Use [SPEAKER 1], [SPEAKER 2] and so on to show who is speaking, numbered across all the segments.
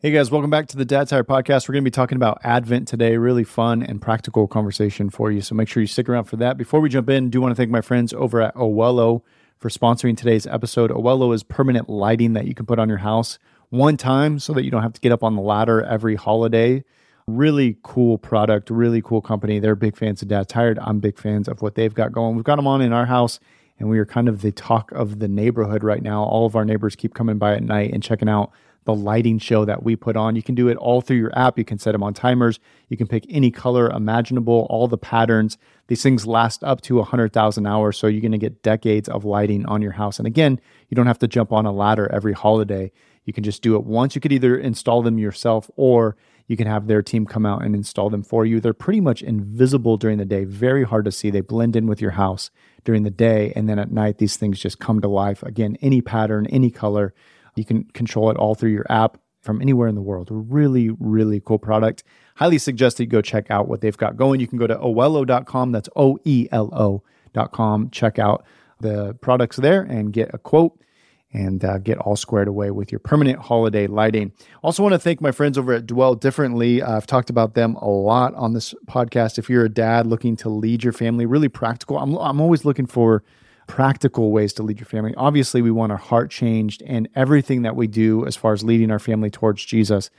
[SPEAKER 1] Hey guys, welcome back to the Dad Tired Podcast. We're going to be talking about Advent today. Really fun and practical conversation for you. So make sure you stick around for that. Before we jump in, do want to thank my friends over at Oelo for sponsoring today's episode. Oelo is permanent lighting that you can put on your house one time so that you don't have to get up on the ladder every holiday. Really cool product, really cool company. They're big fans of Dad Tired. I'm big fans of what they've got going. We've got them on in our house and we are kind of the talk of the neighborhood right now. All of our neighbors keep coming by at night and checking out the lighting show that we put on. You can do it all through your app. You can set them on timers. You can pick any color imaginable, all the patterns. These things last up to 100,000 hours. So you're going to get decades of lighting on your house. And again, you don't have to jump on a ladder every holiday. You can just do it once. You could either install them yourself or you can have their team come out and install them for you. They're pretty much invisible during the day, very hard to see. They blend in with your house during the day. And then at night, these things just come to life. Again, any pattern, any color. You can control it all through your app from anywhere in the world. Really, really cool product. Highly suggest that you go check out what they've got going. You can go to oelo.com. That's O E L O.com. Check out the products there and get a quote and uh, get all squared away with your permanent holiday lighting. Also, want to thank my friends over at Dwell Differently. Uh, I've talked about them a lot on this podcast. If you're a dad looking to lead your family, really practical, I'm, I'm always looking for practical ways to lead your family. Obviously, we want our heart changed and everything that we do as far as leading our family towards Jesus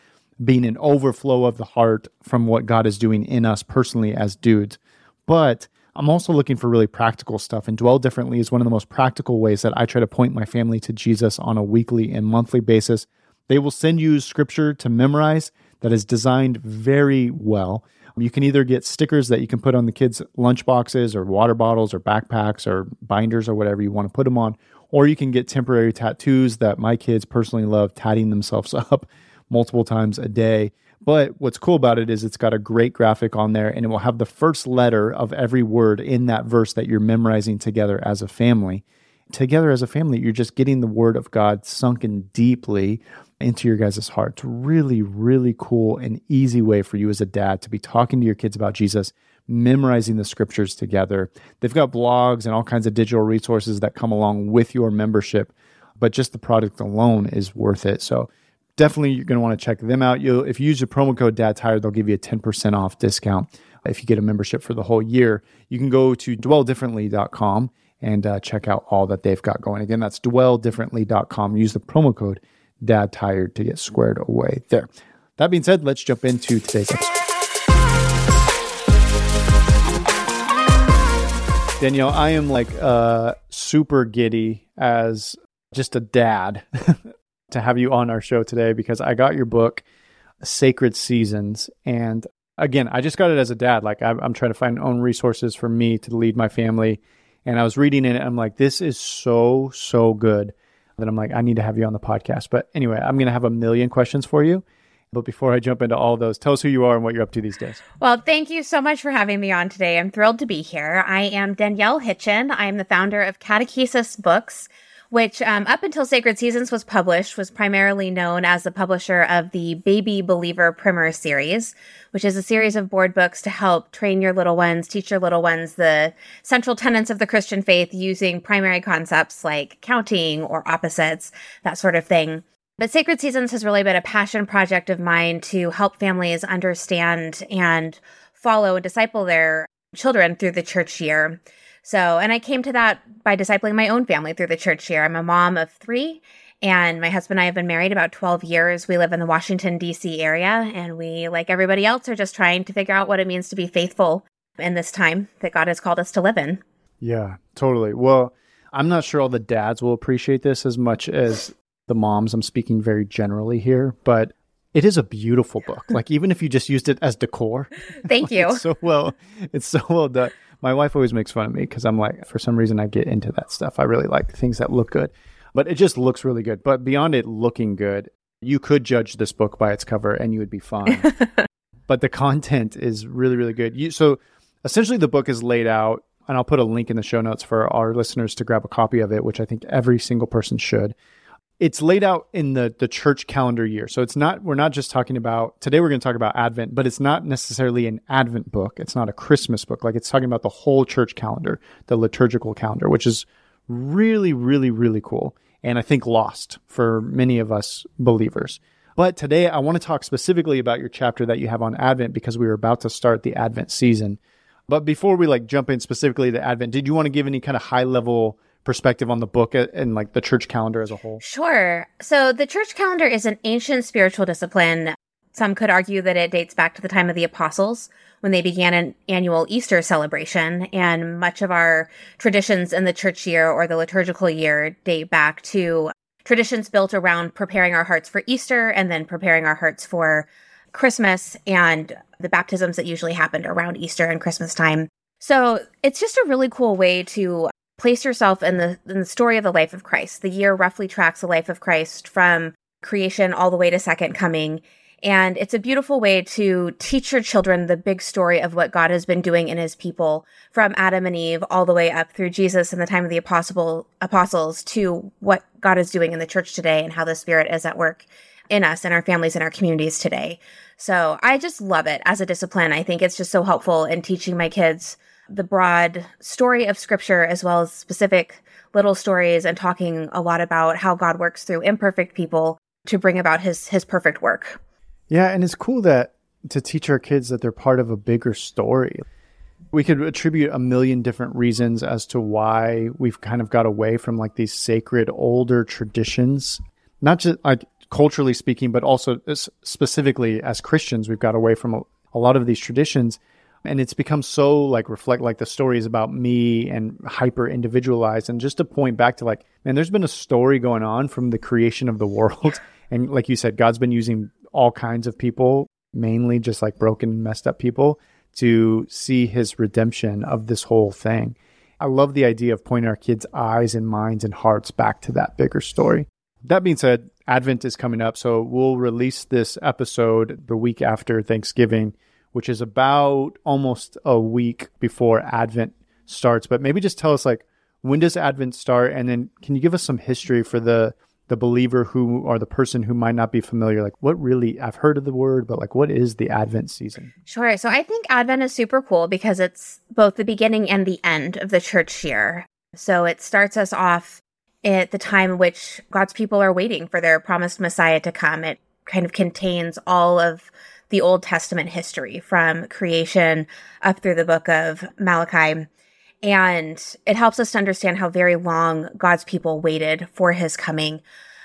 [SPEAKER 1] being an overflow of the heart from what God is doing in us personally as dudes. But I'm also looking for really practical stuff, and Dwell Differently is one of the most practical ways that I try to point my family to Jesus on a weekly and monthly basis. They will send you scripture to memorize that is designed very well. You can either get stickers that you can put on the kids' lunch boxes or water bottles or backpacks or binders or whatever you want to put them on, or you can get temporary tattoos that my kids personally love tatting themselves up multiple times a day. But what's cool about it is it's got a great graphic on there and it will have the first letter of every word in that verse that you're memorizing together as a family. Together as a family, you're just getting the word of God sunken deeply into your guys' hearts. Really, really cool and easy way for you as a dad to be talking to your kids about Jesus, memorizing the scriptures together. They've got blogs and all kinds of digital resources that come along with your membership, but just the product alone is worth it. So definitely you're going to want to check them out. You'll, if you use the promo code Dad Tired, they'll give you a 10% off discount if you get a membership for the whole year. You can go to dwelldifferently.com and uh, check out all that they've got going. Again, that's dwelldifferently.com. Use the promo code dad tired to get squared away there. That being said, let's jump into today's episode. Danielle, I am like uh, super giddy as just a dad to have you on our show today because I got your book, Sacred Seasons. And again, I just got it as a dad. Like, I'm, I'm trying to find own resources for me to lead my family. And I was reading it, and I'm like, this is so, so good that I'm like, I need to have you on the podcast. But anyway, I'm going to have a million questions for you. But before I jump into all those, tell us who you are and what you're up to these days.
[SPEAKER 2] Well, thank you so much for having me on today. I'm thrilled to be here. I am Danielle Hitchen. I am the founder of Catechesis Books, which um, up until Sacred Seasons was published, was primarily known as the publisher of the Baby Believer Primer series, which is a series of board books to help train your little ones, teach your little ones the central tenets of the Christian faith using primary concepts like counting or opposites, that sort of thing. But Sacred Seasons has really been a passion project of mine to help families understand and follow and disciple their children through the church year. So, and I came to that by discipling my own family through the church here. I'm a mom of three, and my husband and I have been married about 12 years. We live in the Washington, D.C. area, and we, like everybody else, are just trying to figure out what it means to be faithful in this time that God has called us to live in.
[SPEAKER 1] Yeah, totally. Well, I'm not sure all the dads will appreciate this as much as the moms. I'm speaking very generally here, but it is a beautiful book. Like even if you just used it as decor.
[SPEAKER 2] Thank you.
[SPEAKER 1] so well, it's so well done my wife always makes fun of me because I'm like, for some reason, I get into that stuff. I really like things that look good, but it just looks really good. But beyond it looking good, you could judge this book by its cover and you would be fine. but the content is really, really good. You, so essentially, the book is laid out, and I'll put a link in the show notes for our listeners to grab a copy of it, which I think every single person should it's laid out in the the church calendar year. So it's not we're not just talking about today we're going to talk about Advent, but it's not necessarily an Advent book. It's not a Christmas book. Like it's talking about the whole church calendar, the liturgical calendar, which is really really really cool and I think lost for many of us believers. But today I want to talk specifically about your chapter that you have on Advent because we are about to start the Advent season. But before we like jump in specifically to Advent, did you want to give any kind of high level perspective on the book and like the church calendar as a whole?
[SPEAKER 2] Sure. So the church calendar is an ancient spiritual discipline. Some could argue that it dates back to the time of the apostles when they began an annual Easter celebration. And much of our traditions in the church year or the liturgical year date back to traditions built around preparing our hearts for Easter and then preparing our hearts for Christmas and the baptisms that usually happened around Easter and Christmas time. So it's just a really cool way to place yourself in the in the story of the life of Christ. The year roughly tracks the life of Christ from creation all the way to second coming. And it's a beautiful way to teach your children the big story of what God has been doing in his people from Adam and Eve all the way up through Jesus and the time of the apostle, apostles to what God is doing in the church today and how the spirit is at work in us and our families and our communities today. So I just love it as a discipline. I think it's just so helpful in teaching my kids the broad story of scripture as well as specific little stories and talking a lot about how God works through imperfect people to bring about his his perfect work.
[SPEAKER 1] Yeah, and it's cool that to teach our kids that they're part of a bigger story. We could attribute a million different reasons as to why we've kind of got away from like these sacred older traditions. Not just like culturally speaking, but also uh, specifically as Christians, we've got away from a, a lot of these traditions and it's become so like reflect like the stories about me and hyper individualized. And just to point back to like man there's been a story going on from the creation of the world. And like you said god's been using all kinds of people mainly just like broken messed up people to see his redemption of this whole thing. I love the idea of pointing our kids eyes and minds and hearts back to that bigger story. That being said Advent is coming up, so we'll release this episode the week after Thanksgiving, which is about almost a week before Advent starts. But maybe just tell us like when does Advent start, and then can you give us some history for the the believer who or the person who might not be familiar like what really I've heard of the word but like what is the advent season?
[SPEAKER 2] Sure. So I think advent is super cool because it's both the beginning and the end of the church year. So it starts us off at the time which God's people are waiting for their promised Messiah to come. It kind of contains all of the Old Testament history from creation up through the book of Malachi. And it helps us to understand how very long God's people waited for his coming.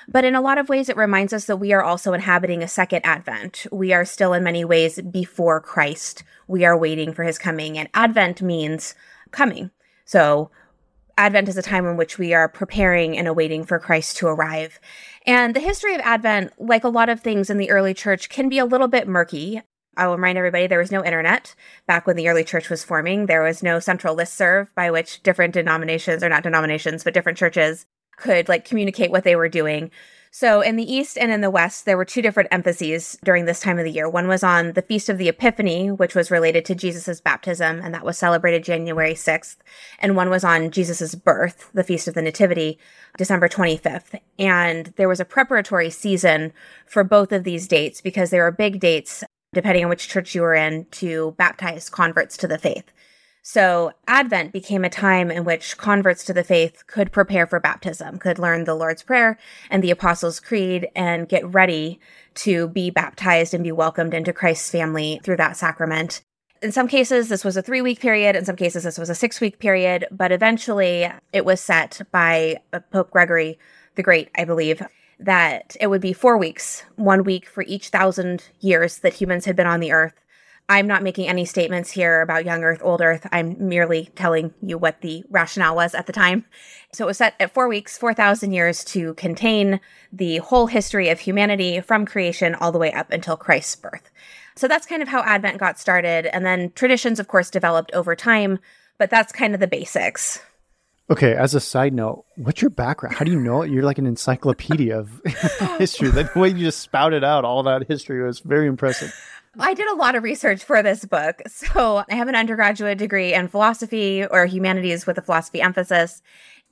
[SPEAKER 2] But in a lot of ways, it reminds us that we are also inhabiting a second advent. We are still, in many ways, before Christ. We are waiting for his coming, and advent means coming. So Advent is a time in which we are preparing and awaiting for Christ to arrive. And the history of Advent, like a lot of things in the early church, can be a little bit murky. I will remind everybody there was no internet back when the early church was forming. There was no central list serve by which different denominations, or not denominations, but different churches could like communicate what they were doing. So in the East and in the West, there were two different emphases during this time of the year. One was on the Feast of the Epiphany, which was related to Jesus' baptism, and that was celebrated January 6th. And one was on Jesus' birth, the Feast of the Nativity, December 25th. And there was a preparatory season for both of these dates because they were big dates, depending on which church you were in, to baptize converts to the faith. So Advent became a time in which converts to the faith could prepare for baptism, could learn the Lord's Prayer and the Apostles' Creed and get ready to be baptized and be welcomed into Christ's family through that sacrament. In some cases, this was a three week period. In some cases, this was a six week period, but eventually it was set by uh, Pope Gregory the Great, I believe, that it would be four weeks, one week for each thousand years that humans had been on the earth I'm not making any statements here about young Earth, old Earth. I'm merely telling you what the rationale was at the time. So it was set at four weeks, 4,000 years to contain the whole history of humanity from creation all the way up until Christ's birth. So that's kind of how Advent got started. And then traditions, of course, developed over time, but that's kind of the basics.
[SPEAKER 1] Okay, as a side note, what's your background? How do you know it? You're like an encyclopedia of history. The way you just spouted out all that history was very impressive.
[SPEAKER 2] I did a lot of research for this book. So I have an undergraduate degree in philosophy or humanities with a philosophy emphasis.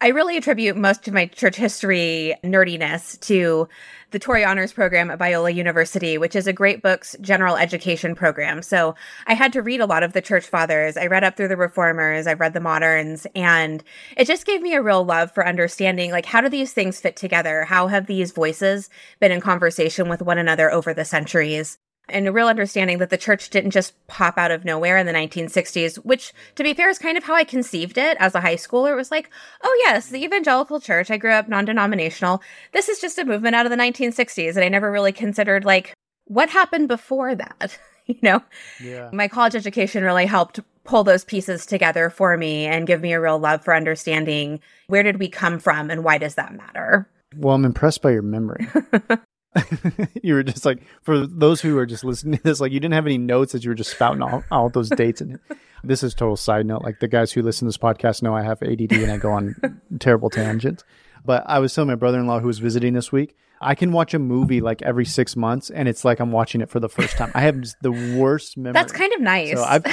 [SPEAKER 2] I really attribute most of my church history nerdiness to the Torrey Honors Program at Biola University, which is a great books general education program. So I had to read a lot of the church fathers. I read up through the reformers, I've read the moderns, and it just gave me a real love for understanding like how do these things fit together? How have these voices been in conversation with one another over the centuries? And a real understanding that the church didn't just pop out of nowhere in the 1960s, which, to be fair, is kind of how I conceived it as a high schooler. It was like, oh, yes, the evangelical church. I grew up non denominational. This is just a movement out of the 1960s. And I never really considered, like, what happened before that? you know? Yeah. My college education really helped pull those pieces together for me and give me a real love for understanding where did we come from and why does that matter?
[SPEAKER 1] Well, I'm impressed by your memory. you were just like for those who are just listening to this like you didn't have any notes that you were just spouting all, all those dates and this is total side note. Like the guys who listen to this podcast know i have add and i go on terrible tangents. But i was telling my brother-in-law who was visiting this week i can watch a movie like every six months and it's like i'm watching it for the first time. I have the worst memory.
[SPEAKER 2] That's kind of nice.
[SPEAKER 1] So i've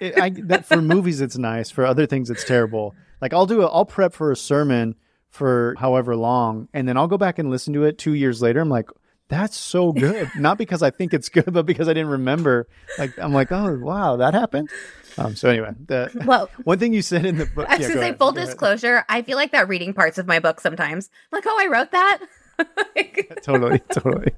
[SPEAKER 1] it, I, that for movies it's nice. For other things it's terrible. Like i'll do a, i'll prep for a sermon for however long and then I'll go back and listen to it 2 years later I'm like that's so good not because I think it's good but because I didn't remember like I'm like oh wow that happened um, so anyway, the, well, one thing you said in the book.
[SPEAKER 2] I was yeah, say, full disclosure. I feel like that reading parts of my book sometimes. I'm like, oh, I wrote that.
[SPEAKER 1] totally, totally.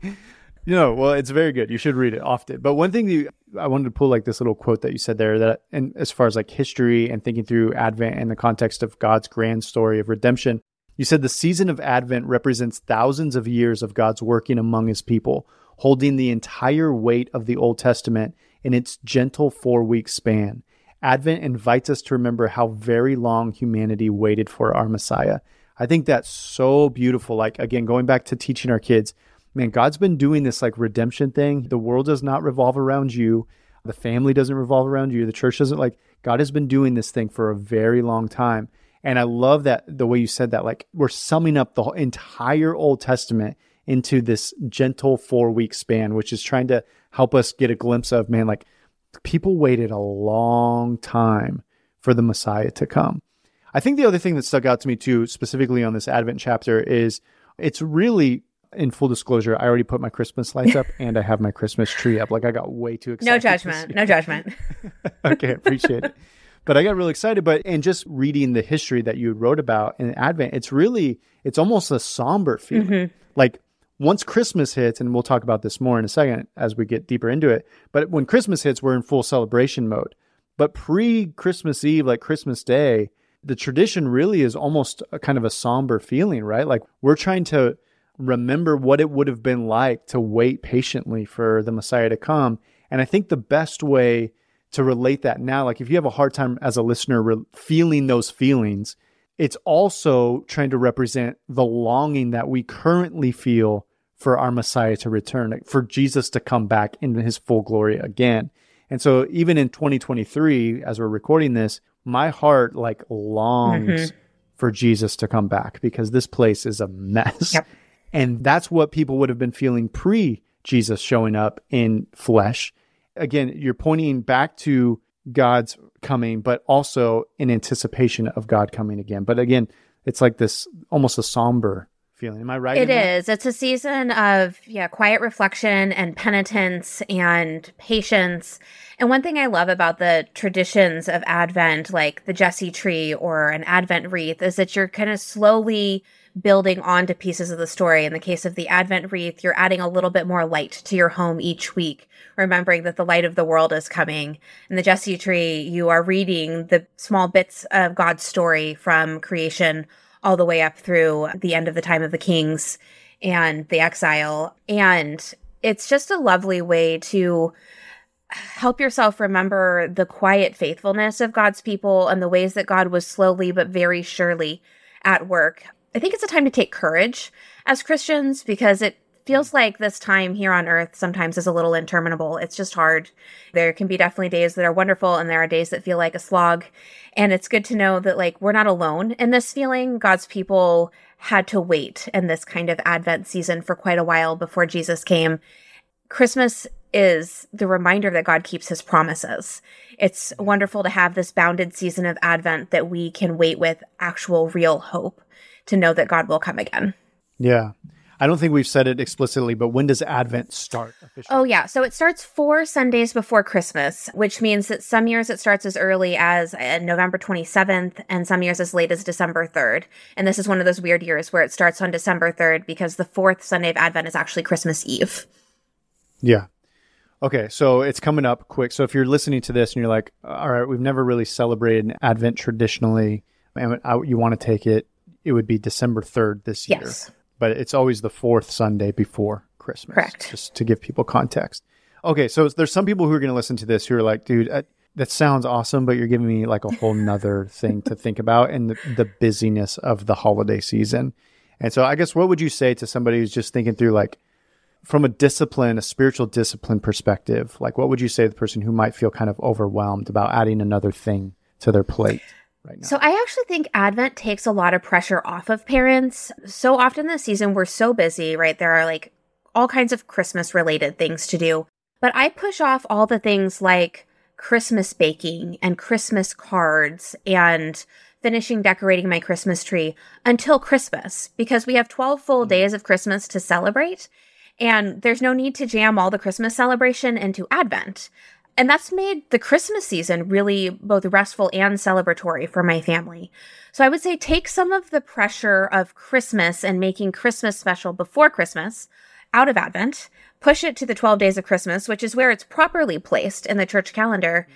[SPEAKER 1] You know, well, it's very good. You should read it often. But one thing you, I wanted to pull like this little quote that you said there that, and as far as like history and thinking through Advent and the context of God's grand story of redemption, you said the season of Advent represents thousands of years of God's working among his people, holding the entire weight of the Old Testament in its gentle four week span. Advent invites us to remember how very long humanity waited for our Messiah. I think that's so beautiful. Like, again, going back to teaching our kids, man, God's been doing this like redemption thing. The world does not revolve around you, the family doesn't revolve around you, the church doesn't like, God has been doing this thing for a very long time. And I love that the way you said that, like we're summing up the entire Old Testament into this gentle four week span, which is trying to help us get a glimpse of, man, like people waited a long time for the Messiah to come. I think the other thing that stuck out to me too, specifically on this Advent chapter, is it's really in full disclosure, I already put my Christmas lights up and I have my Christmas tree up. Like I got way too excited.
[SPEAKER 2] No judgment. No judgment.
[SPEAKER 1] okay, appreciate it but I got really excited. But and just reading the history that you wrote about in Advent, it's really it's almost a somber feeling. Mm-hmm. Like once Christmas hits, and we'll talk about this more in a second as we get deeper into it. But when Christmas hits, we're in full celebration mode. But pre Christmas Eve, like Christmas Day, the tradition really is almost a kind of a somber feeling, right? Like we're trying to remember what it would have been like to wait patiently for the Messiah to come. And I think the best way to relate that now. Like if you have a hard time as a listener re- feeling those feelings, it's also trying to represent the longing that we currently feel for our Messiah to return, for Jesus to come back in his full glory again. And so even in 2023, as we're recording this, my heart like longs mm-hmm. for Jesus to come back because this place is a mess. Yep. And that's what people would have been feeling pre Jesus showing up in flesh again, you're pointing back to God's coming, but also in anticipation of God coming again. But again, it's like this almost a somber feeling. Am I right?
[SPEAKER 2] It is. It's a season of yeah, quiet reflection and penitence and patience. And one thing I love about the traditions of Advent, like the Jesse tree or an Advent wreath, is that you're kind of slowly building onto pieces of the story. In the case of the Advent wreath, you're adding a little bit more light to your home each week, remembering that the light of the world is coming. In the Jesse tree, you are reading the small bits of God's story from creation all the way up through the end of the time of the kings and the exile. And it's just a lovely way to help yourself remember the quiet faithfulness of God's people and the ways that God was slowly but very surely at work I think it's a time to take courage as Christians because it feels mm. like this time here on earth sometimes is a little interminable. It's just hard. There can be definitely days that are wonderful and there are days that feel like a slog. And it's good to know that like we're not alone in this feeling. God's people had to wait in this kind of Advent season for quite a while before Jesus came. Christmas is the reminder that God keeps his promises. It's wonderful to have this bounded season of Advent that we can wait with actual real hope to know that God will come again.
[SPEAKER 1] Yeah. I don't think we've said it explicitly, but when does Advent start officially?
[SPEAKER 2] Oh, yeah. So it starts four Sundays before Christmas, which means that some years it starts as early as uh, November 27th and some years as late as December 3rd. And this is one of those weird years where it starts on December 3rd because the fourth Sunday of Advent is actually Christmas Eve.
[SPEAKER 1] Yeah. Okay, so it's coming up quick. So if you're listening to this and you're like, all right, we've never really celebrated an Advent traditionally, and you want to take it, it would be December 3rd this year.
[SPEAKER 2] Yes
[SPEAKER 1] but it's always the fourth Sunday before Christmas.
[SPEAKER 2] Correct.
[SPEAKER 1] Just to give people context. Okay, so there's some people who are going to listen to this who are like, dude, uh, that sounds awesome, but you're giving me like a whole nother thing to think about and the, the busyness of the holiday season. And so I guess what would you say to somebody who's just thinking through like from a discipline, a spiritual discipline perspective, like what would you say to the person who might feel kind of overwhelmed about adding another thing to their plate? Right now.
[SPEAKER 2] So I actually think Advent takes a lot of pressure off of parents. So often this season we're so busy, right? There are like all kinds of Christmas related things to do. But I push off all the things like Christmas baking and Christmas cards and finishing decorating my Christmas tree until Christmas because we have 12 full mm. days of Christmas to celebrate. And there's no need to jam all the Christmas celebration into Advent. And that's made the Christmas season really both restful and celebratory for my family. So I would say take some of the pressure of Christmas and making Christmas special before Christmas out of Advent, push it to the 12 days of Christmas, which is where it's properly placed in the church calendar,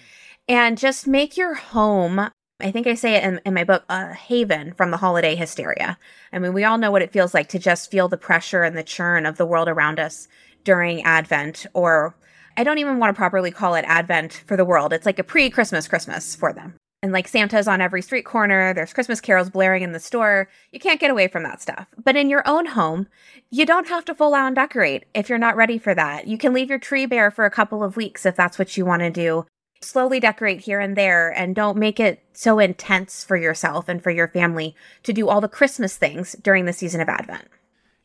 [SPEAKER 2] and just make your home. I think I say it in, in my book, a haven from the holiday hysteria. I mean, we all know what it feels like to just feel the pressure and the churn of the world around us during Advent or I don't even want to properly call it Advent for the world. It's like a pre Christmas Christmas for them. And like Santa's on every street corner, there's Christmas carols blaring in the store. You can't get away from that stuff. But in your own home, you don't have to full on decorate if you're not ready for that. You can leave your tree bare for a couple of weeks if that's what you want to do. Slowly decorate here and there and don't make it so intense for yourself and for your family to do all the Christmas things during the season of Advent.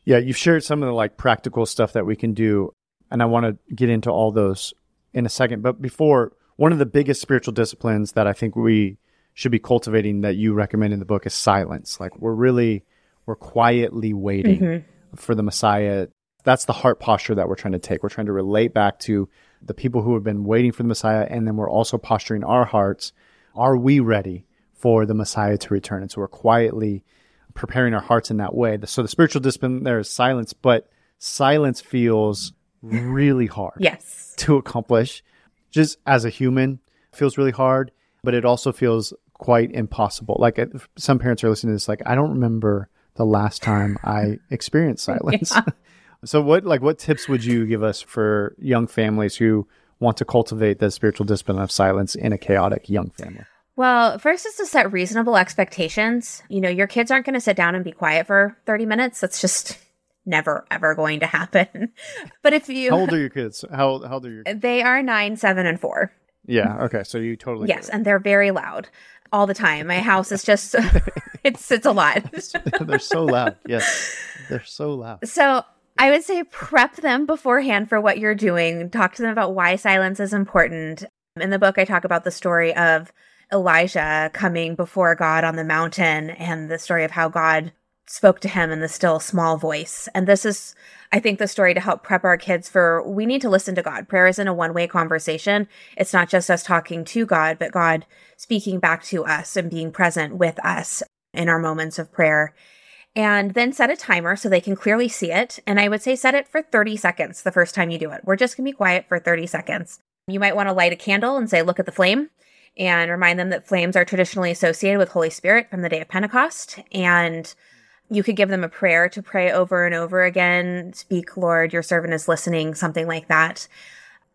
[SPEAKER 1] Yeah, you've shared some of the like practical stuff that we can do and I want to get into all those in a second. But before, one of the biggest spiritual disciplines that I think we should be cultivating that you recommend in the book is silence. Like we're really we're quietly waiting mm-hmm. for the Messiah. That's the heart posture that we're trying to take. We're trying to relate back to the people who have been waiting for the Messiah, and then we're also posturing our hearts. Are we ready for the Messiah to return? And so we're quietly preparing our hearts in that way. So the spiritual discipline there is silence, but silence feels really hard.
[SPEAKER 2] Yes.
[SPEAKER 1] To accomplish. Just as a human, feels really hard, but it also feels quite impossible. Like some parents are listening to this, like, I don't remember the last time I experienced silence. Yeah. so what like what tips would you give us for young families who want to cultivate the spiritual discipline of silence in a chaotic young family?
[SPEAKER 2] Well, first is to set reasonable expectations. You know, your kids aren't going to sit down and be quiet for 30 minutes. That's just never ever going to happen. but if you
[SPEAKER 1] How old are your kids? How how old are your
[SPEAKER 2] kids? They are 9, 7 and 4.
[SPEAKER 1] Yeah, okay. So you totally
[SPEAKER 2] Yes, and they're very loud all the time. My house is just it's it's a lot.
[SPEAKER 1] they're so loud. Yes. They're so loud.
[SPEAKER 2] So I would say prep them beforehand for what you're doing. Talk to them about why silence is important. In the book I talk about the story of Elijah coming before God on the mountain and the story of how God spoke to him in the still small voice. And this is, I think, the story to help prep our kids for we need to listen to God. Prayer isn't a one way conversation. It's not just us talking to God, but God speaking back to us and being present with us in our moments of prayer. And then set a timer so they can clearly see it. And I would say set it for 30 seconds the first time you do it. We're just going to be quiet for 30 seconds. You might want to light a candle and say, look at the flame and remind them that flames are traditionally associated with Holy Spirit from the day of Pentecost. And you could give them a prayer to pray over and over again. Speak, Lord, your servant is listening, something like that.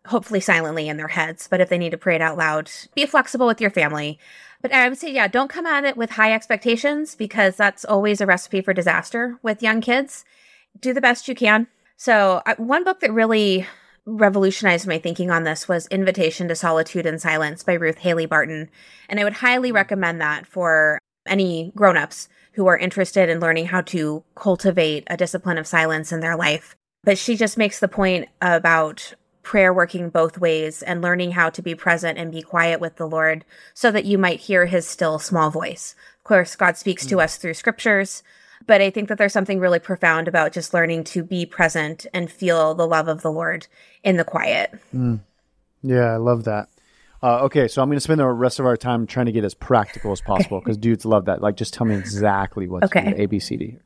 [SPEAKER 2] Hopefully silently in their heads. But if they need to pray it out loud, be flexible with your family. But I would say, yeah, don't come at it with high expectations because that's always a recipe for disaster with young kids. Do the best you can. So, uh, one book that really revolutionized my thinking on this was Invitation to Solitude and Silence by Ruth Haley Barton. And I would highly recommend that for any grown-ups who are interested in learning how to cultivate a discipline of silence in their life. But she just makes the point about prayer working both ways and learning how to be present and be quiet with the Lord so that you might hear his still small voice. Of course, God speaks mm. to us through scriptures, but I think that there's something really profound about just learning to be present and feel the love of the Lord in the quiet.
[SPEAKER 1] Mm. Yeah, I love that. Uh, okay, so I'm going to spend the rest of our time trying to get as practical as possible because dudes love that. Like, just tell me exactly what's okay. A, B, C, D.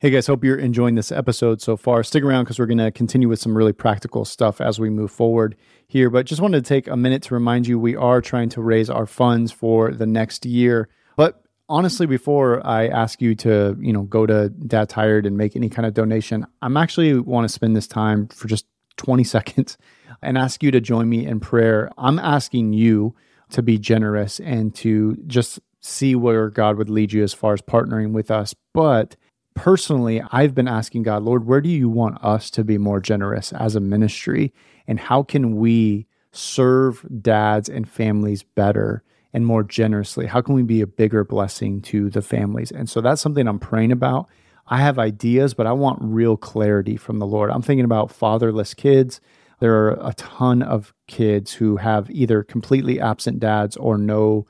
[SPEAKER 1] Hey guys, hope you're enjoying this episode so far. Stick around because we're going to continue with some really practical stuff as we move forward here. But just wanted to take a minute to remind you we are trying to raise our funds for the next year. But honestly, before I ask you to, you know, go to Dad Tired and make any kind of donation, I'm actually want to spend this time for just 20 seconds and ask you to join me in prayer. I'm asking you to be generous and to just see where God would lead you as far as partnering with us. But personally, I've been asking God, Lord, where do you want us to be more generous as a ministry? And how can we serve dads and families better and more generously? How can we be a bigger blessing to the families? And so that's something I'm praying about. I have ideas, but I want real clarity from the Lord. I'm thinking about fatherless kids. There are a ton of kids who have either completely absent dads or no,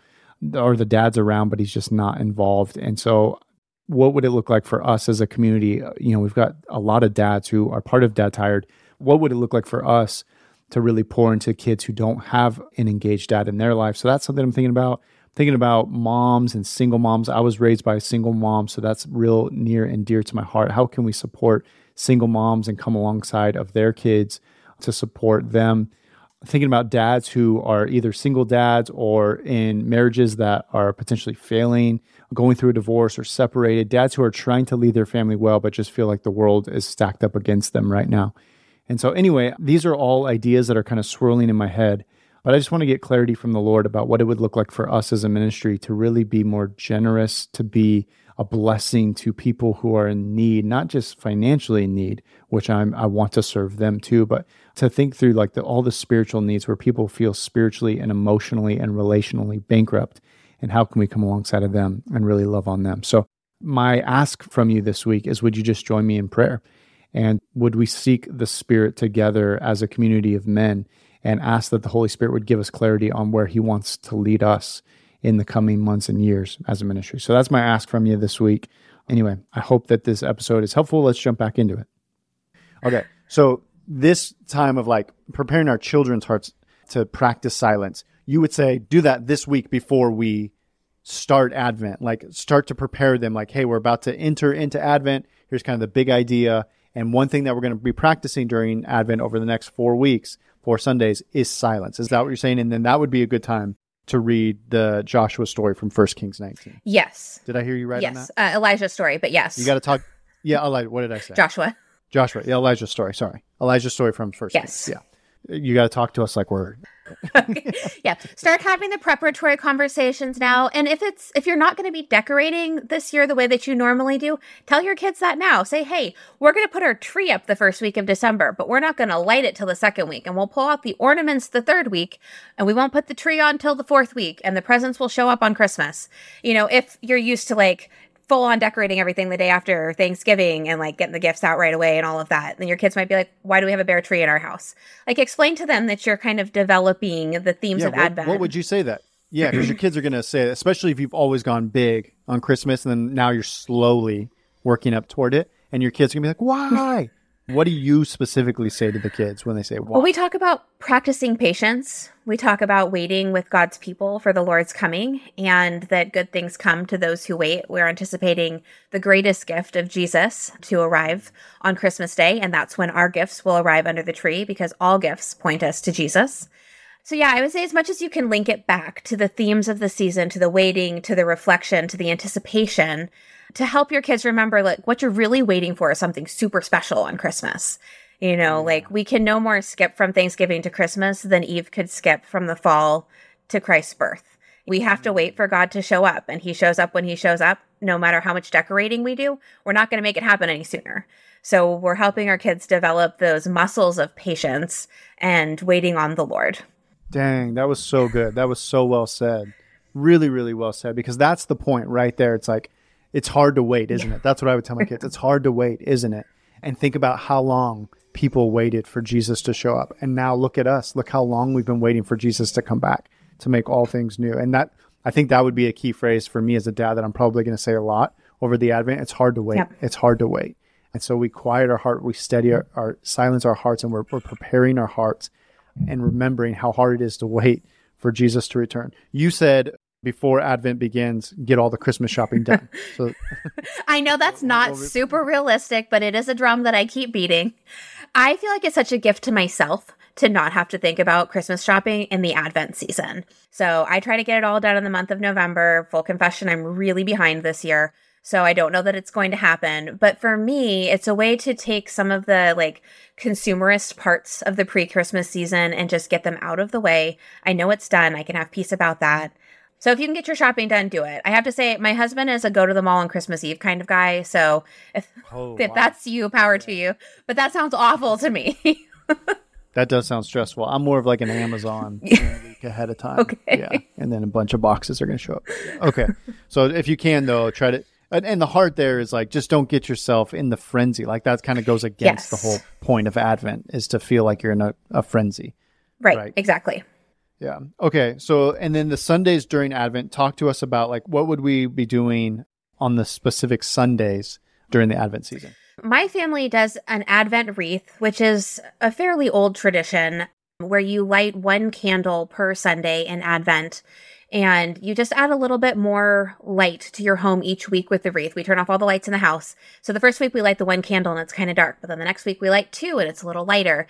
[SPEAKER 1] or the dad's around, but he's just not involved. And so, what would it look like for us as a community? Uh, you know, we've got a lot of dads who are part of Dad Tired. What would it look like for us to really pour into kids who don't have an engaged dad in their life? So, that's something I'm thinking about thinking about moms and single moms. I was raised by a single mom, so that's real near and dear to my heart. How can we support single moms and come alongside of their kids to support them. Thinking about dads who are either single dads or in marriages that are potentially failing, going through a divorce or separated, dads who are trying to lead their family well, but just feel like the world is stacked up against them right now. And so, anyway, these are all ideas that are kind of swirling in my head. But I just want to get clarity from the Lord about what it would look like for us as a ministry to really be more generous, to be a blessing to people who are in need, not just financially in need, which I'm I want to serve them too, but to think through like the, all the spiritual needs where people feel spiritually and emotionally and relationally bankrupt, and how can we come alongside of them and really love on them? So my ask from you this week is, would you just join me in prayer, and would we seek the Spirit together as a community of men? And ask that the Holy Spirit would give us clarity on where He wants to lead us in the coming months and years as a ministry. So that's my ask from you this week. Anyway, I hope that this episode is helpful. Let's jump back into it. Okay. So this time of like preparing our children's hearts to practice silence, you would say do that this week before we start Advent. Like start to prepare them like, hey, we're about to enter into Advent. Here's kind of the big idea. And one thing that we're going to be practicing during Advent over the next four weeks, four Sundays, is silence. Is that what you're saying? And then that would be a good time to read the Joshua story from First Kings 19.
[SPEAKER 2] Yes.
[SPEAKER 1] Did I hear you right
[SPEAKER 2] yes. Uh, Elijah's story, but yes.
[SPEAKER 1] You got to talk. Yeah, Elijah. What did I say?
[SPEAKER 2] Joshua.
[SPEAKER 1] Joshua. Yeah, Elijah's story. Sorry. Elijah's story from First
[SPEAKER 2] yes.
[SPEAKER 1] Kings. Yeah you got to talk to us like we're
[SPEAKER 2] okay. yeah. Start having the preparatory conversations now. And if it's if you're not going to be decorating this year the way that you normally do tell your kids that now. Say hey we're going to put our tree up the first week of december but we're not going to light it till the second week and we'll pull out the ornaments the third week and we won't put the tree on till the fourth week and the presents will show up on christmas. You know if you're used to like full on decorating everything the day after Thanksgiving and like getting the gifts out right away and all of that. Then your kids might be like, why do we have a bare tree in our house? Like explain to them that you're kind of developing the themes
[SPEAKER 1] yeah,
[SPEAKER 2] of
[SPEAKER 1] what,
[SPEAKER 2] Advent.
[SPEAKER 1] What would you say that? Yeah, because your kids are going to say, especially if you've always gone big on Christmas and then now you're slowly working up toward it. And your kids are going to be like, why? What do you specifically say to the kids when they say,
[SPEAKER 2] Well, we talk about practicing patience. We talk about waiting with God's people for the Lord's coming and that good things come to those who wait. We're anticipating the greatest gift of Jesus to arrive on Christmas Day. And that's when our gifts will arrive under the tree because all gifts point us to Jesus. So, yeah, I would say as much as you can link it back to the themes of the season, to the waiting, to the reflection, to the anticipation, to help your kids remember like what you're really waiting for is something super special on Christmas. You know, like we can no more skip from Thanksgiving to Christmas than Eve could skip from the fall to Christ's birth. We have to mm-hmm. wait for God to show up, and He shows up when He shows up, no matter how much decorating we do. We're not going to make it happen any sooner. So we're helping our kids develop those muscles of patience and waiting on the Lord.
[SPEAKER 1] Dang, that was so good. That was so well said. Really, really well said, because that's the point right there. It's like, it's hard to wait, isn't it? That's what I would tell my kids. It's hard to wait, isn't it? and think about how long people waited for Jesus to show up. And now look at us. Look how long we've been waiting for Jesus to come back to make all things new. And that I think that would be a key phrase for me as a dad that I'm probably going to say a lot over the Advent. It's hard to wait. Yep. It's hard to wait. And so we quiet our heart, we steady our, our silence our hearts, and we're, we're preparing our hearts and remembering how hard it is to wait for Jesus to return. You said before Advent begins, get all the Christmas shopping done. So
[SPEAKER 2] I know that's not super realistic, but it is a drum that I keep beating. I feel like it's such a gift to myself to not have to think about Christmas shopping in the Advent season. So I try to get it all done in the month of November. Full confession, I'm really behind this year. So I don't know that it's going to happen. But for me, it's a way to take some of the like consumerist parts of the pre Christmas season and just get them out of the way. I know it's done. I can have peace about that. So if you can get your shopping done, do it. I have to say, my husband is a go to the mall on Christmas Eve kind of guy. So if, oh, if wow. that's you, power to you. But that sounds awful to me.
[SPEAKER 1] that does sound stressful. I'm more of like an Amazon week ahead of time. Okay. Yeah. And then a bunch of boxes are going to show up. Okay. so if you can, though, try to and, and, the heart there is like just don't get yourself in the frenzy like that kind of goes against yes. the whole point of advent is to feel like you're in a, a frenzy
[SPEAKER 2] right, right exactly
[SPEAKER 1] yeah. Okay. So and then the sundays during advent talk to us about like what would we be doing on the specific sundays during the advent season?
[SPEAKER 2] My family does an advent wreath which is a fairly old tradition where you light one candle per sunday in advent and you just add a little bit more light to your home each week with the wreath. We turn off all the lights in the house. So the first week we light the one candle and it's kind of dark, but then the next week we light two and it's a little lighter.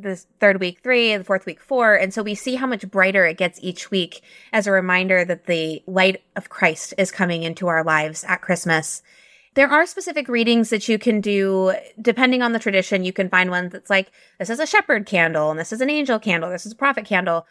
[SPEAKER 2] The third week three, the fourth week four, and so we see how much brighter it gets each week as a reminder that the light of Christ is coming into our lives at Christmas. There are specific readings that you can do depending on the tradition. You can find one that's like, this is a shepherd candle, and this is an angel candle, this is a prophet candle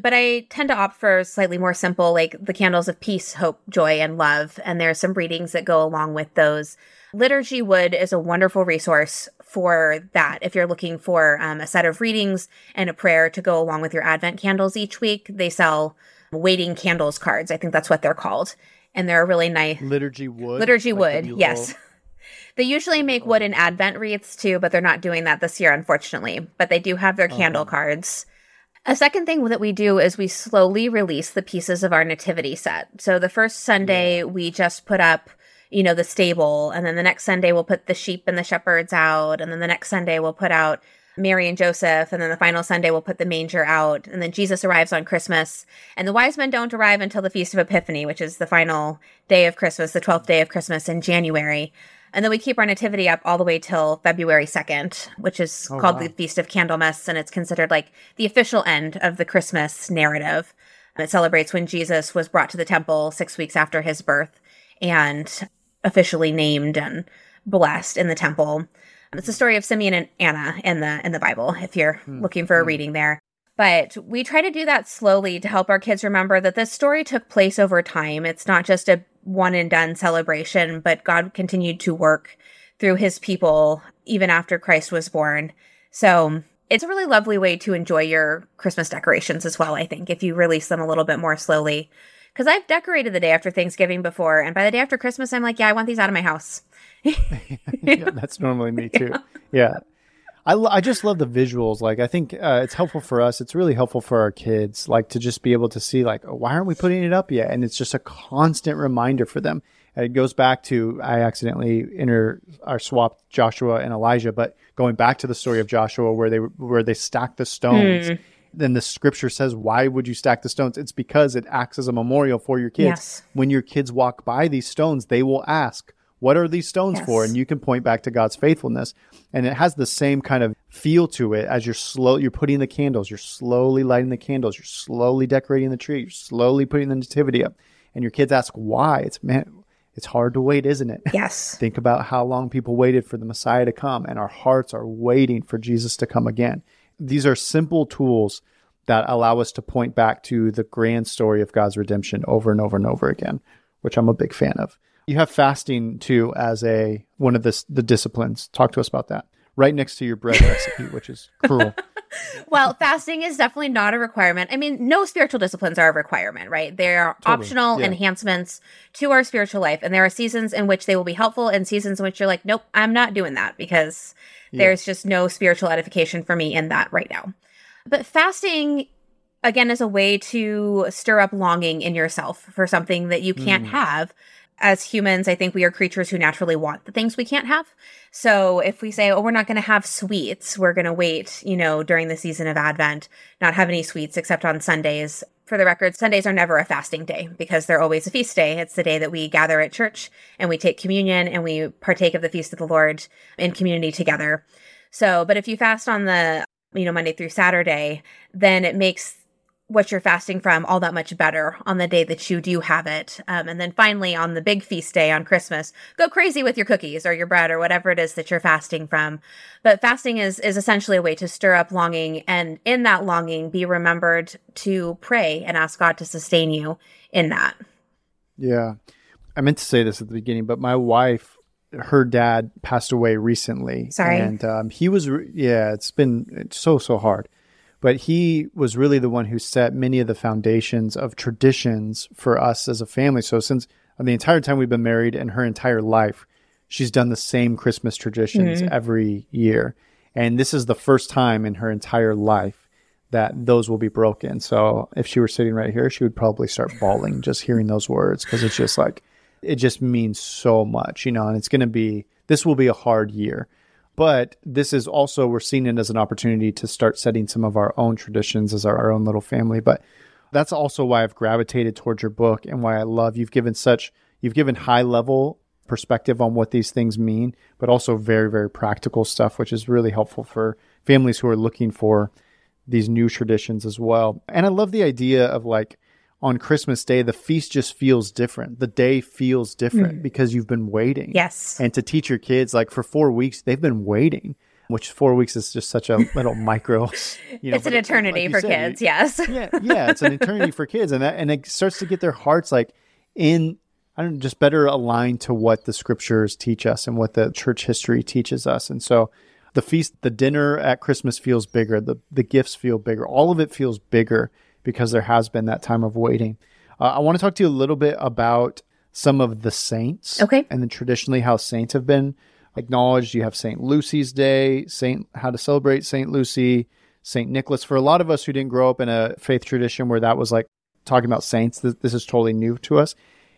[SPEAKER 2] but I tend to opt for slightly more simple, like the candles of peace, hope, joy, and love. And there are some readings that go along with those. Liturgy Wood is a wonderful resource for that. If you're looking for um, a set of readings and a prayer to go along with your Advent candles each week, they sell waiting candles cards. I think that's what they're called. And they're really nice.
[SPEAKER 1] Liturgy Wood?
[SPEAKER 2] Liturgy like Wood, yes. They usually make wooden Advent wreaths too, but they're not doing that this year, unfortunately. But they do have their candle uh-huh. cards. A second thing that we do is we slowly release the pieces of our nativity set. So the first Sunday, yeah. we just put up, you know, the stable. And then the next Sunday, we'll put the sheep and the shepherds out. And then the next Sunday, we'll put out Mary and Joseph. And then the final Sunday, we'll put the manger out. And then Jesus arrives on Christmas. And the wise men don't arrive until the Feast of Epiphany, which is the final day of Christmas, the 12th day of Christmas in January. And then we keep our nativity up all the way till February 2nd, which is oh, called wow. the Feast of Candlemas. And it's considered like the official end of the Christmas narrative. It celebrates when Jesus was brought to the temple six weeks after his birth and officially named and blessed in the temple. It's the story of Simeon and Anna in the in the Bible, if you're hmm. looking for a hmm. reading there. But we try to do that slowly to help our kids remember that this story took place over time. It's not just a one and done celebration, but God continued to work through his people even after Christ was born. So it's a really lovely way to enjoy your Christmas decorations as well, I think, if you release them a little bit more slowly. Because I've decorated the day after Thanksgiving before, and by the day after Christmas, I'm like, yeah, I want these out of my house.
[SPEAKER 1] yeah, that's normally me too. Yeah. I, I just love the visuals. Like, I think uh, it's helpful for us. It's really helpful for our kids, like to just be able to see, like, oh, why aren't we putting it up yet? And it's just a constant reminder for them. And it goes back to I accidentally inter or swapped Joshua and Elijah, but going back to the story of Joshua where they where they stacked the stones. Mm. Then the scripture says, "Why would you stack the stones?" It's because it acts as a memorial for your kids. Yes. When your kids walk by these stones, they will ask, what are these stones yes. for? And you can point back to God's faithfulness. And it has the same kind of feel to it as you're slow you're putting the candles, you're slowly lighting the candles, you're slowly decorating the tree, you're slowly putting the nativity up. And your kids ask why. It's man it's hard to wait, isn't it?
[SPEAKER 2] Yes.
[SPEAKER 1] Think about how long people waited for the Messiah to come, and our hearts are waiting for Jesus to come again. These are simple tools that allow us to point back to the grand story of God's redemption over and over and over again, which I'm a big fan of. You have fasting too as a one of the the disciplines. Talk to us about that. Right next to your bread recipe, which is cruel.
[SPEAKER 2] well, fasting is definitely not a requirement. I mean, no spiritual disciplines are a requirement, right? They are totally. optional yeah. enhancements to our spiritual life. And there are seasons in which they will be helpful and seasons in which you're like, nope, I'm not doing that because yeah. there's just no spiritual edification for me in that right now. But fasting again is a way to stir up longing in yourself for something that you can't mm. have as humans, I think we are creatures who naturally want the things we can't have. So if we say, oh, we're not going to have sweets, we're going to wait, you know, during the season of Advent, not have any sweets except on Sundays. For the record, Sundays are never a fasting day because they're always a feast day. It's the day that we gather at church and we take communion and we partake of the feast of the Lord in community together. So, but if you fast on the, you know, Monday through Saturday, then it makes what you're fasting from all that much better on the day that you do have it. Um, and then finally, on the big feast day on Christmas, go crazy with your cookies or your bread or whatever it is that you're fasting from. But fasting is is essentially a way to stir up longing, and in that longing, be remembered to pray and ask God to sustain you in that.
[SPEAKER 1] Yeah, I meant to say this at the beginning, but my wife. Her dad passed away recently.
[SPEAKER 2] Sorry.
[SPEAKER 1] And um, he was, re- yeah, it's been it's so, so hard but he was really the one who set many of the foundations of traditions for us as a family. So since the entire time we've been married and her entire life, she's done the same Christmas traditions mm-hmm. every year. And this is the first time in her entire life that those will be broken. So if she were sitting right here, she would probably start bawling just hearing those words because it's just like, it just means so much, you know, and it's going to be, this will be a hard year. But this is also, we're seeing it as an opportunity to start setting some of our own traditions as our, our own little family. But that's also why I've gravitated towards your book and why I love you've given such, you've given high level perspective on what these things mean, but also very, very practical stuff, which is really helpful for families who are looking for these new traditions as well. And I love the idea of like, on Christmas Day, the feast just feels different. The day feels different mm. because you've been waiting.
[SPEAKER 2] Yes.
[SPEAKER 1] And to teach your kids, like for four weeks, they've been waiting, which four weeks is just such a little micro.
[SPEAKER 2] You know, it's an eternity like for said, kids. You, yes.
[SPEAKER 1] yeah. Yeah. It's an eternity for kids. And that, and it starts to get their hearts like in, I don't know, just better aligned to what the scriptures teach us and what the church history teaches us. And so, the feast, the dinner at Christmas feels bigger. The the gifts feel bigger. All of it feels bigger because there has been that time of waiting. Uh, I want to talk to you a little bit about some of the saints.
[SPEAKER 2] Okay.
[SPEAKER 1] And then traditionally how saints have been acknowledged. You have St. Lucy's Day, Saint how to celebrate St. Lucy, St. Nicholas. For a lot of us who didn't grow up in a faith tradition where that was like talking about saints, this, this is totally new to us.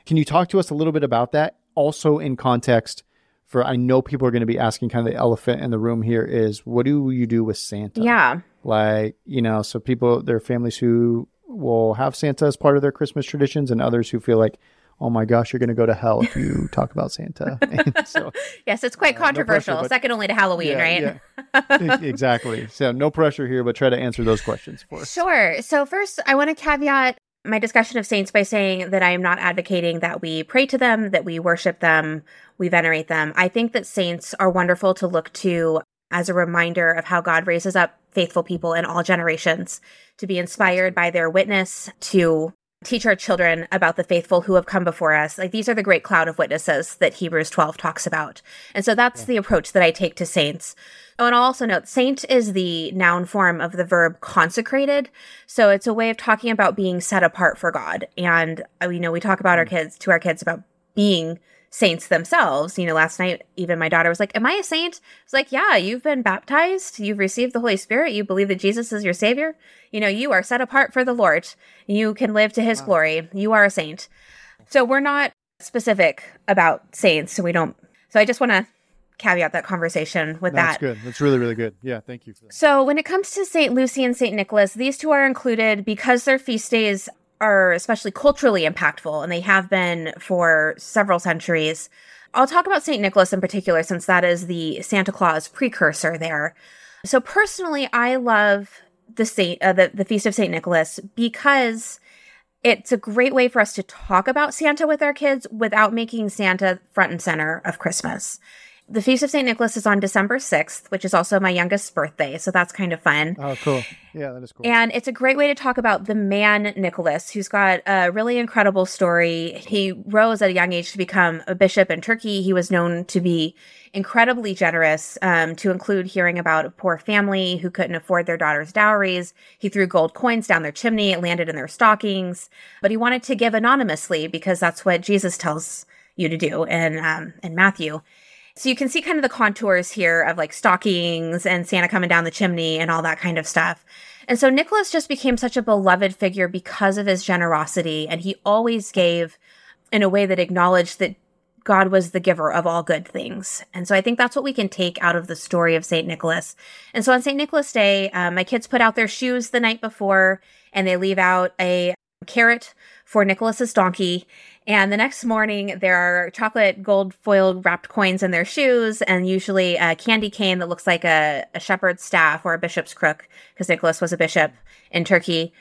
[SPEAKER 1] Can you talk to us a little bit about that? Also in context for I know people are going to be asking kind of the elephant in the room here is what do you do with Santa?
[SPEAKER 2] Yeah.
[SPEAKER 1] Like, you know, so people, there are families who will have Santa as part of their Christmas traditions and others who feel like, oh my gosh, you're going to go to hell if you talk about Santa.
[SPEAKER 2] so, yes, it's quite uh, controversial. No pressure, Second only to Halloween,
[SPEAKER 1] yeah, right? Yeah. exactly. So no pressure here, but try to answer those questions for us.
[SPEAKER 2] Sure. So first, I want to caveat my discussion of saints by saying that I am not advocating that we pray to them, that we worship them, we venerate them. I think that saints are wonderful to look to as a reminder of how God raises up faithful people in all generations to be inspired by their witness, to teach our children about the faithful who have come before us. Like these are the great cloud of witnesses that Hebrews 12 talks about. And so that's yeah. the approach that I take to saints. Oh, and I'll also note saint is the noun form of the verb consecrated. So it's a way of talking about being set apart for God. And, uh, you know, we talk about our mm. kids to our kids about being saints themselves. You know, last night, even my daughter was like, Am I a saint? It's like, Yeah, you've been baptized. You've received the Holy Spirit. You believe that Jesus is your Savior. You know, you are set apart for the Lord. You can live to His wow. glory. You are a saint. So we're not specific about saints. So we don't. So I just want to caveat that conversation with
[SPEAKER 1] That's
[SPEAKER 2] that.
[SPEAKER 1] That's good. That's really, really good. Yeah, thank you.
[SPEAKER 2] So when it comes to St. Lucy and St. Nicholas, these two are included because their feast days are especially culturally impactful, and they have been for several centuries. I'll talk about St. Nicholas in particular, since that is the Santa Claus precursor there. So personally, I love the Saint, uh, the, the Feast of St. Nicholas because it's a great way for us to talk about Santa with our kids without making Santa front and center of Christmas. The Feast of St. Nicholas is on December 6th, which is also my youngest birthday. So that's kind of fun.
[SPEAKER 1] Oh, cool. Yeah, that is cool.
[SPEAKER 2] And it's a great way to talk about the man Nicholas, who's got a really incredible story. He rose at a young age to become a bishop in Turkey. He was known to be incredibly generous, um, to include hearing about a poor family who couldn't afford their daughter's dowries. He threw gold coins down their chimney, it landed in their stockings, but he wanted to give anonymously because that's what Jesus tells you to do in, um, in Matthew. So you can see kind of the contours here of like stockings and Santa coming down the chimney and all that kind of stuff. And so Nicholas just became such a beloved figure because of his generosity. And he always gave in a way that acknowledged that God was the giver of all good things. And so I think that's what we can take out of the story of St. Nicholas. And so on St. Nicholas Day, um, my kids put out their shoes the night before and they leave out a carrot for Nicholas's donkey. And the next morning, there are chocolate gold foil wrapped coins in their shoes, and usually a candy cane that looks like a, a shepherd's staff or a bishop's crook, because Nicholas was a bishop in Turkey.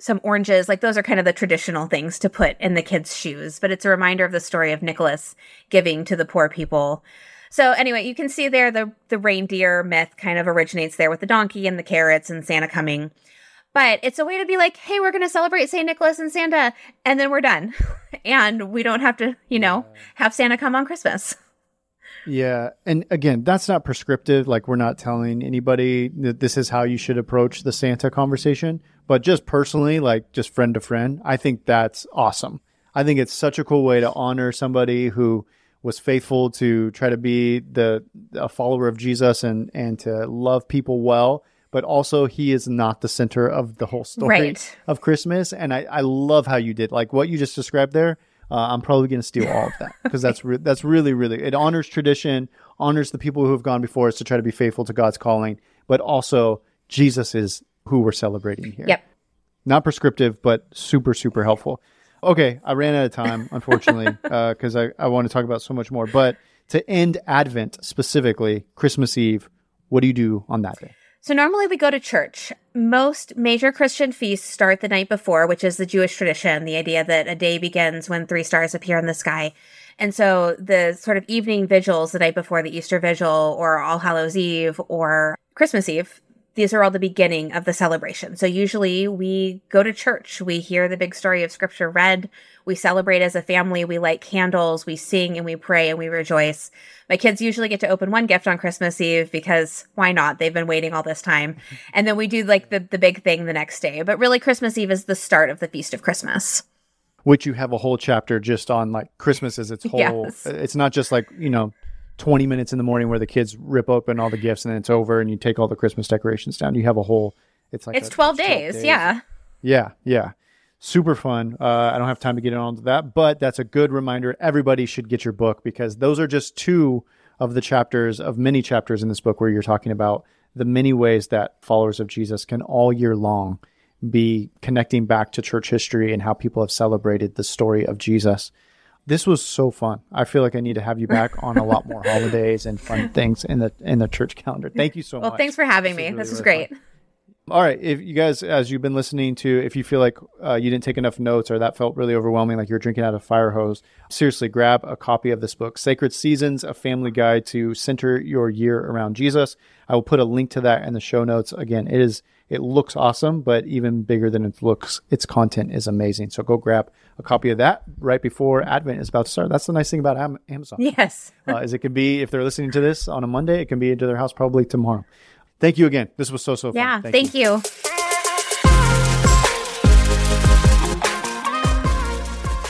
[SPEAKER 2] Some oranges, like those are kind of the traditional things to put in the kids' shoes, but it's a reminder of the story of Nicholas giving to the poor people. So anyway, you can see there the the reindeer myth kind of originates there with the donkey and the carrots and Santa coming. But it's a way to be like, hey, we're going to celebrate St. Nicholas and Santa, and then we're done. and we don't have to, you know, have Santa come on Christmas.
[SPEAKER 1] Yeah. And again, that's not prescriptive. Like, we're not telling anybody that this is how you should approach the Santa conversation. But just personally, like, just friend to friend, I think that's awesome. I think it's such a cool way to honor somebody who was faithful to try to be the a follower of Jesus and and to love people well but also he is not the center of the whole story
[SPEAKER 2] Right.
[SPEAKER 1] of Christmas. And I, I love how you did like what you just described there. Uh, I'm probably going to steal all of that because that's re- that's really really it honors tradition, honors the people who have gone before us to try to be faithful to God's calling, but also Jesus is who we're celebrating here.
[SPEAKER 2] Yep.
[SPEAKER 1] Not prescriptive, but super super helpful. Okay, I ran out of time unfortunately because I I want to talk about so much more. But to end Advent specifically, Christmas Eve, what do you do on that day?
[SPEAKER 2] So normally we go to church. Most major Christian feasts start the night before, which is the Jewish tradition, the idea that a day begins when three stars appear in the sky. And so the sort of evening vigils the night before the Easter vigil or All Hallows Eve or Christmas Eve, these are all the beginning of the celebration. So usually we go to church, we hear the big story of scripture read, we celebrate as a family, we light candles, we sing and we pray and we rejoice. My kids usually get to open one gift on Christmas Eve because why not? They've been waiting all this time. And then we do like the, the big thing the next day. But really, Christmas Eve is the start of the Feast of Christmas.
[SPEAKER 1] which you have a whole chapter just on like Christmas as its whole.
[SPEAKER 2] Yes.
[SPEAKER 1] Uh, it's not just like you know, twenty minutes in the morning where the kids rip open all the gifts and then it's over and you take all the Christmas decorations down. You have a whole. It's like
[SPEAKER 2] It's
[SPEAKER 1] a-
[SPEAKER 2] 12 days. Yeah.
[SPEAKER 1] yeah, yeah. Super fun. Uh, I don't have time to get into that, but that's a good reminder. Everybody should get your book because those are just two of the chapters of many chapters in this book where you're talking about the many ways that followers of Jesus can all year long be connecting back to church history and how people have celebrated the story of Jesus. This was so fun. I feel like I need to have you back on a lot more holidays and fun things in the in the church calendar. Thank you so
[SPEAKER 2] Well,
[SPEAKER 1] much.
[SPEAKER 2] Well, thanks for having
[SPEAKER 1] This
[SPEAKER 2] me.
[SPEAKER 1] is
[SPEAKER 2] This was
[SPEAKER 1] really
[SPEAKER 2] great.
[SPEAKER 1] All right, if you guys, as you've been listening to, if you feel like uh, you didn't take enough notes or that felt really overwhelming, like you're drinking out of a fire hose, seriously, grab a copy of this book, Sacred Seasons: A Family Guide to Center Your Year Around Jesus. I will put a link to that in the show notes. Again, it is it looks awesome, but even bigger than it looks, its content is amazing. So go grab a copy of that right before Advent is about to start. That's the nice thing about Am- Amazon
[SPEAKER 2] Yes.
[SPEAKER 1] uh, is it can be if they're listening to this on a Monday, it can be into their house probably tomorrow. Thank you again. This was so so fun.
[SPEAKER 2] Yeah. Thank, you.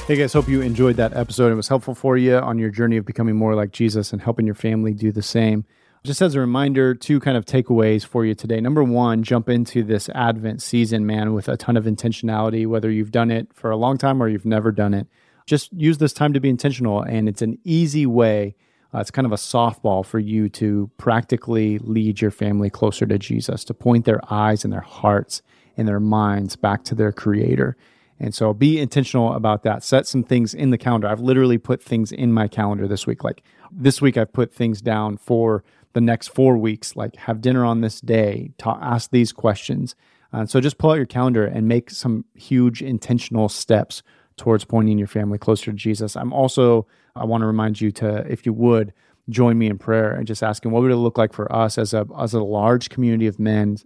[SPEAKER 1] Hey guys, hope you enjoyed that episode. It was helpful for you on your journey of becoming more like Jesus and helping your family do the same. Just as a reminder, two kind of takeaways for you today. Number one, jump into this Advent season, man, with a ton of intentionality, whether you've done it for a long time or you've never done it. Just use this time to be intentional, and it's an easy way. Uh, it's kind of a softball for you to practically lead your family closer to Jesus, to point their eyes and their hearts and their minds back to their Creator. And so be intentional about that. Set some things in the calendar. I've literally put things in my calendar this week. Like this week, I've put things down for the next four weeks, like have dinner on this day, ta- ask these questions. Uh, so just pull out your calendar and make some huge intentional steps towards pointing your family closer to Jesus. I'm also, I want to remind you to, if you would, join me in prayer and just asking what would it look like for us as a as a large community of men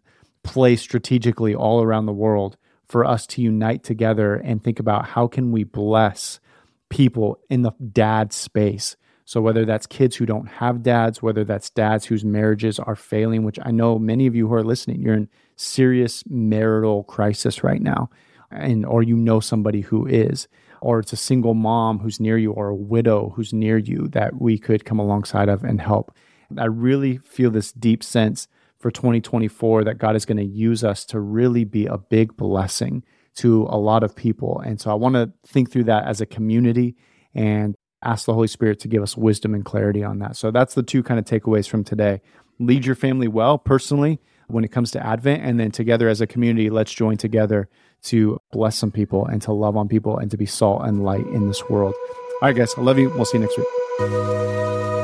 [SPEAKER 1] placed strategically all around the world for us to unite together and think about how can we bless people in the dad space so whether that's kids who don't have dads whether that's dads whose marriages are failing which i know many of you who are listening you're in serious marital crisis right now and or you know somebody who is or it's a single mom who's near you or a widow who's near you that we could come alongside of and help. I really feel this deep sense for 2024 that God is going to use us to really be a big blessing to a lot of people. And so I want to think through that as a community and ask the Holy Spirit to give us wisdom and clarity on that. So that's the two kind of takeaways from today. Lead your family well personally when it comes to Advent, and then together as a community, let's join together to bless some people and to love on people and to be salt and light in this world. All right, guys, I love you. We'll see you next week.